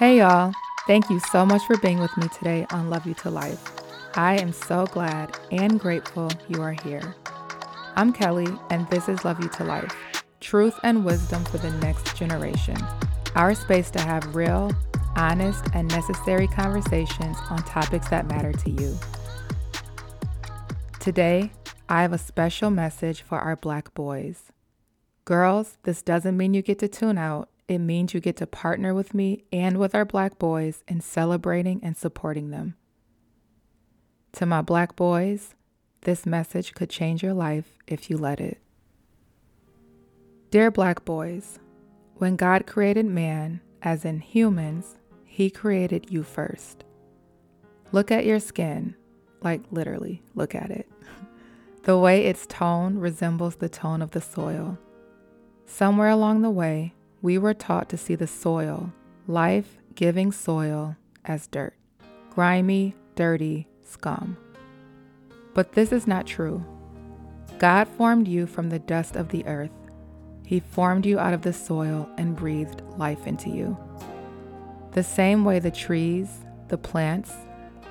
Hey, y'all. Thank you so much for being with me today on Love You to Life. I am so glad and grateful you are here. I'm Kelley, and this is Love You to Life truth and wisdom for the next generation. Our space to have real, honest, and necessary conversations on topics that matter to you. Today, I have a special message for our Black boys. Girls, this doesn't mean you get to tune out it means you get to partner with me and with our black boys in celebrating and supporting them. To my black boys, this message could change your life if you let it. Dear black boys, when God created man, as in humans, he created you first. Look at your skin, like literally, look at it. the way its tone resembles the tone of the soil. Somewhere along the way, we were taught to see the soil, life giving soil, as dirt, grimy, dirty scum. But this is not true. God formed you from the dust of the earth. He formed you out of the soil and breathed life into you. The same way the trees, the plants,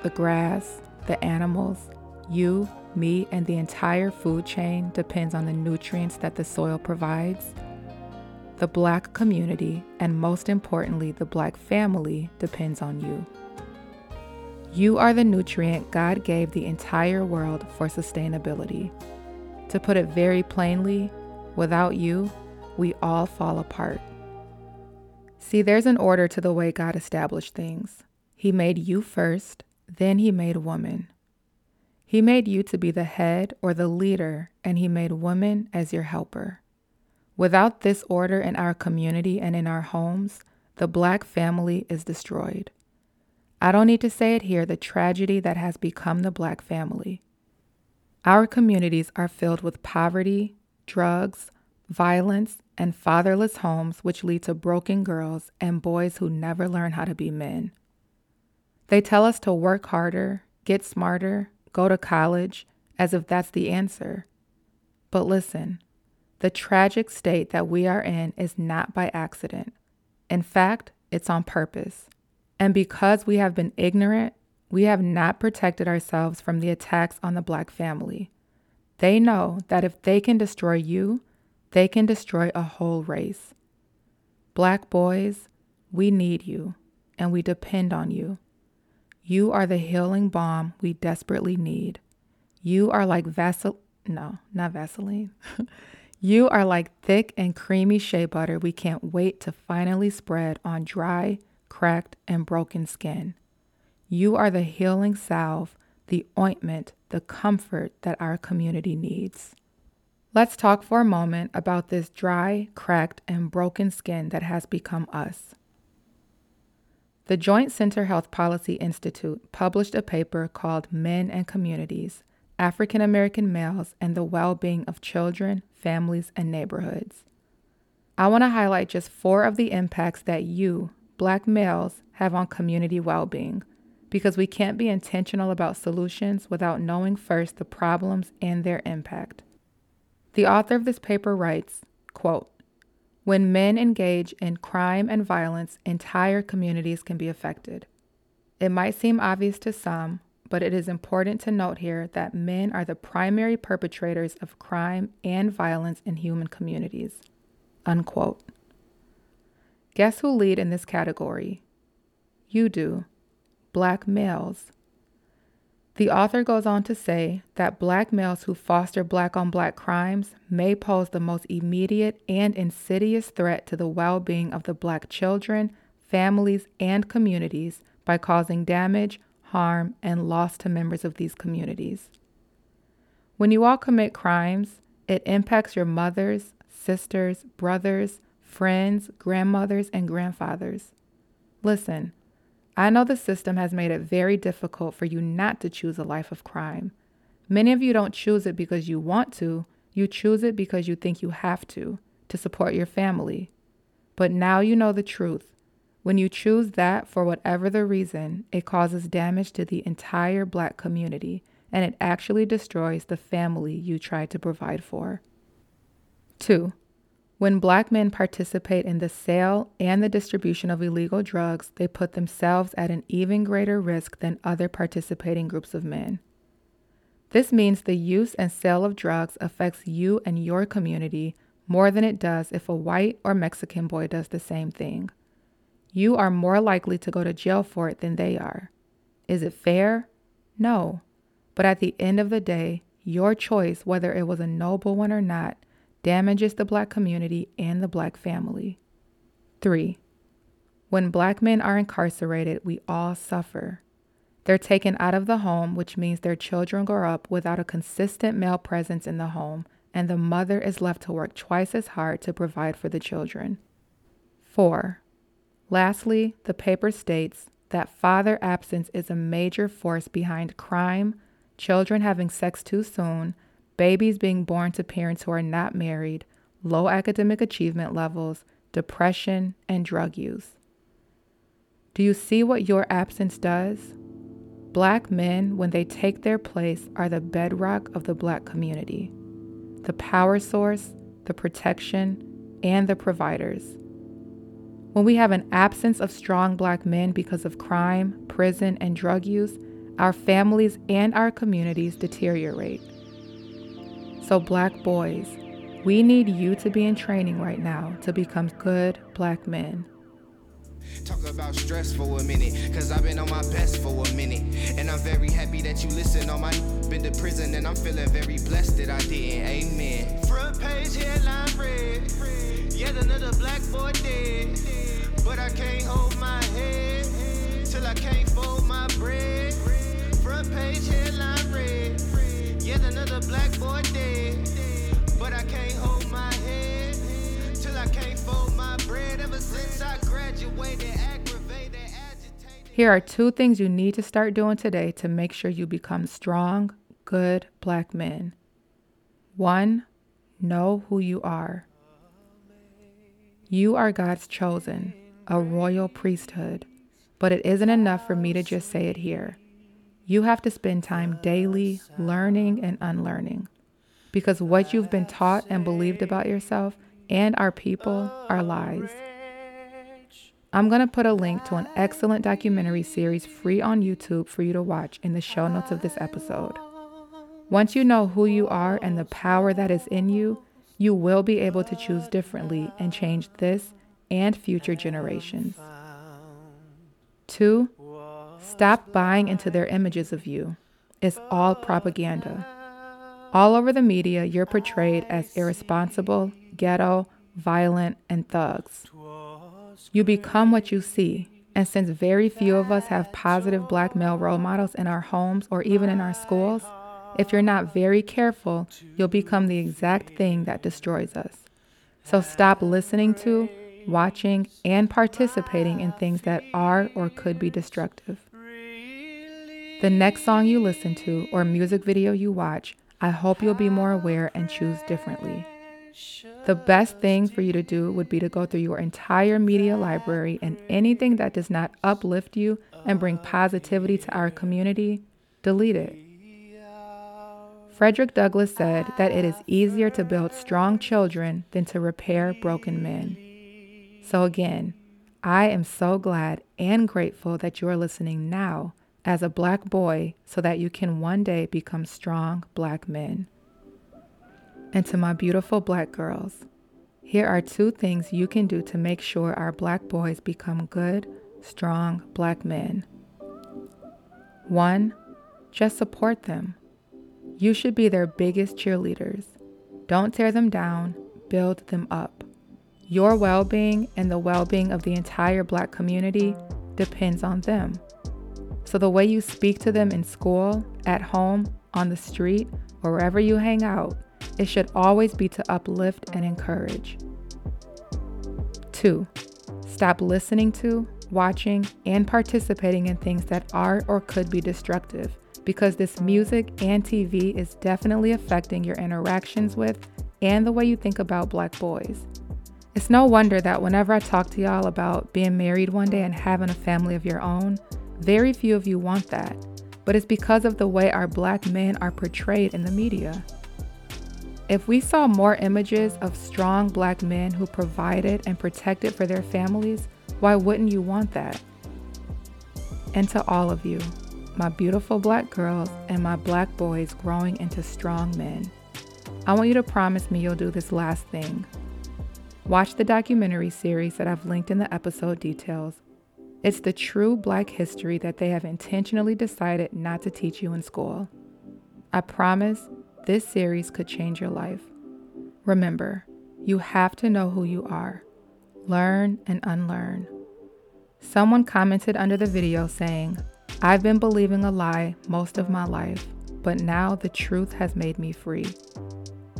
the grass, the animals, you, me, and the entire food chain depends on the nutrients that the soil provides the Black community, and most importantly, the Black family, depends on you. You are the nutrient God gave the entire world for sustainability. To put it very plainly, without you, we all fall apart. See, there's an order to the way God established things. He made you first, then He made woman. He made you to be the head or the leader, and He made woman as your helper. Without this order in our community and in our homes, the black family is destroyed. I don't need to say it here the tragedy that has become the black family. Our communities are filled with poverty, drugs, violence, and fatherless homes, which lead to broken girls and boys who never learn how to be men. They tell us to work harder, get smarter, go to college, as if that's the answer. But listen, the tragic state that we are in is not by accident. In fact, it's on purpose. And because we have been ignorant, we have not protected ourselves from the attacks on the black family. They know that if they can destroy you, they can destroy a whole race. Black boys, we need you and we depend on you. You are the healing balm we desperately need. You are like Vaseline. No, not Vaseline. You are like thick and creamy shea butter we can't wait to finally spread on dry, cracked, and broken skin. You are the healing salve, the ointment, the comfort that our community needs. Let's talk for a moment about this dry, cracked, and broken skin that has become us. The Joint Center Health Policy Institute published a paper called Men in Communities African American Males and the Well Being of Children, families, and neighborhoods. I want to highlight just four of the impacts that you, Black males, have on community well being, because we can't be intentional about solutions without knowing first the problems and their impact. The author of this paper writes, quote, when men engage in crime and violence, entire communities can be affected. It might seem obvious to some, but it is important to note here that men are the primary perpetrators of crime and violence in human communities. Unquote. Guess who lead in this category? You do. Black males. The author goes on to say that black males who foster black on black crimes may pose the most immediate and insidious threat to the well being of the black children, families, and communities by causing damage harm, and loss to members of these communities. When you all commit crimes, it impacts your mothers, sisters, brothers, friends, grandmothers, and grandfathers. Listen, I know the system has made it very difficult for you not to choose a life of crime. Many of you don't choose it because you want to, you choose it because you think you have to, to support your family. But now you know the truth. When you choose that for whatever the reason, it causes damage to the entire black community and it actually destroys the family you try to provide for. 2. When black men participate in the sale and the distribution of illegal drugs, they put themselves at an even greater risk than other participating groups of men. This means the use and sale of drugs affects you and your community more than it does if a white or Mexican boy does the same thing. You are more likely to go to jail for it than they are. Is it fair? No. But at the end of the day, your choice, whether it was a noble one or not, damages the black community and the black family. 3. When black men are incarcerated, we all suffer. They're taken out of the home, which means their children grow up without a consistent male presence in the home, and the mother is left to work twice as hard to provide for the children. 4. Lastly, the paper states that father absence is a major force behind crime, children having sex too soon, babies being born to parents who are not married, low academic achievement levels, depression, and drug use. Do you see what your absence does? Black men, when they take their place, are the bedrock of the black community, the power source, the protection, and the providers. When we have an absence of strong black men because of crime, prison, and drug use, our families and our communities deteriorate. So, black boys, we need you to be in training right now to become good black men. Talk about stress for a minute, cause I've been on my best for a minute. And I'm very happy that you listen on my been to prison, and I'm feeling very blessed that I didn't. Amen. Front page headline read. Yet another black boy dead. But I can't hold my head till I can't fold my bread. Front page headline read. Yet another black boy dead. But I can't hold my head till I can't fold my bread. Ever since I graduated, aggravated, agitated. Here are two things you need to start doing today to make sure you become strong, good black men. One, know who you are. You are God's chosen, a royal priesthood, but it isn't enough for me to just say it here. You have to spend time daily learning and unlearning because what you've been taught and believed about yourself and our people are lies. I'm going to put a link to an excellent documentary series free on YouTube for you to watch in the show notes of this episode. Once you know who you are and the power that is in you, you will be able to choose differently and change this and future generations. Two, Stop buying into their images of you. It's all propaganda. All over the media, you're portrayed as irresponsible, ghetto, violent, and thugs. You become what you see, and since very few of us have positive black male role models in our homes or even in our schools, if you're not very careful, you'll become the exact thing that destroys us. So stop listening to, watching, and participating in things that are or could be destructive. The next song you listen to or music video you watch, I hope you'll be more aware and choose differently. The best thing for you to do would be to go through your entire media library and anything that does not uplift you and bring positivity to our community, delete it. Frederick Douglass said that it is easier to build strong children than to repair broken men. So, again, I am so glad and grateful that you are listening now as a black boy so that you can one day become strong black men. And to my beautiful black girls, here are two things you can do to make sure our black boys become good, strong black men. One, just support them. You should be their biggest cheerleaders. Don't tear them down, build them up. Your well being and the well being of the entire black community depends on them. So, the way you speak to them in school, at home, on the street, or wherever you hang out, it should always be to uplift and encourage. Two, stop listening to, watching, and participating in things that are or could be destructive because this music and TV is definitely affecting your interactions with and the way you think about black boys. It's no wonder that whenever I talk to y'all about being married one day and having a family of your own, very few of you want that, but it's because of the way our black men are portrayed in the media. If we saw more images of strong black men who provided and protected for their families, why wouldn't you want that? And to all of you, my beautiful black girls and my black boys growing into strong men, I want you to promise me you'll do this last thing. Watch the documentary series that I've linked in the episode details. It's the true black history that they have intentionally decided not to teach you in school. I promise this series could change your life. Remember, you have to know who you are, learn and unlearn. Someone commented under the video saying, I've been believing a lie most of my life, but now the truth has made me free.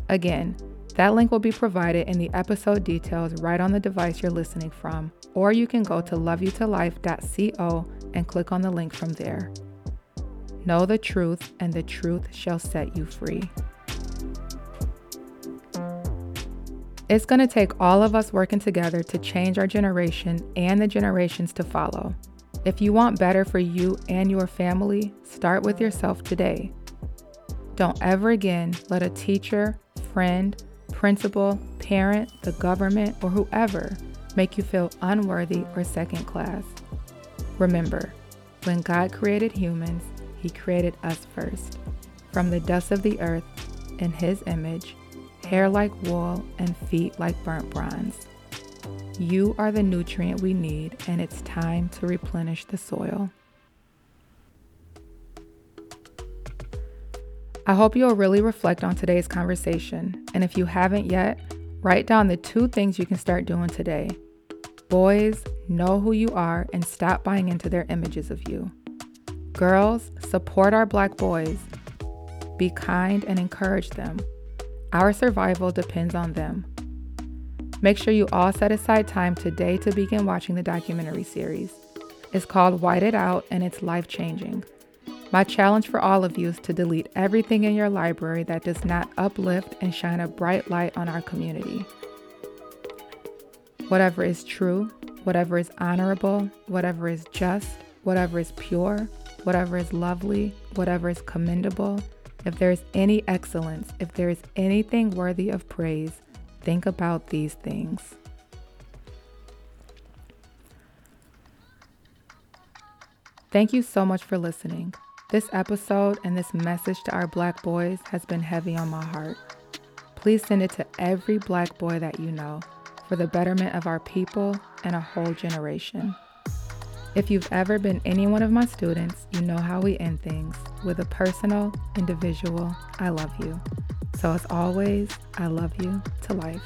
Again, that link will be provided in the episode details right on the device you're listening from, or you can go to loveyoutolife.co and click on the link from there. Know the truth, and the truth shall set you free. It's going to take all of us working together to change our generation and the generations to follow. If you want better for you and your family, start with yourself today. Don't ever again let a teacher, friend, principal, parent, the government, or whoever make you feel unworthy or second class. Remember, when God created humans, he created us first, from the dust of the earth, in His image, hair like wool, and feet like burnt bronze. You are the nutrient we need, and it's time to replenish the soil. I hope you'll really reflect on today's conversation, and if you haven't yet, write down the two things you can start doing today. Boys, know who you are and stop buying into their images of you. Girls, support our black boys. Be kind and encourage them. Our survival depends on them. Make sure you all set aside time today to begin watching the documentary series. It's called White It Out and it's life changing. My challenge for all of you is to delete everything in your library that does not uplift and shine a bright light on our community. Whatever is true, whatever is honorable, whatever is just, whatever is pure, whatever is lovely, whatever is commendable, if there is any excellence, if there is anything worthy of praise, think about these things. Thank you so much for listening. This episode and this message to our black boys has been heavy on my heart. Please send it to every black boy that you know for the betterment of our people and a whole generation. If you've ever been any one of my students, you know how we end things with a personal, individual, I love you. So, as always, I love you to life.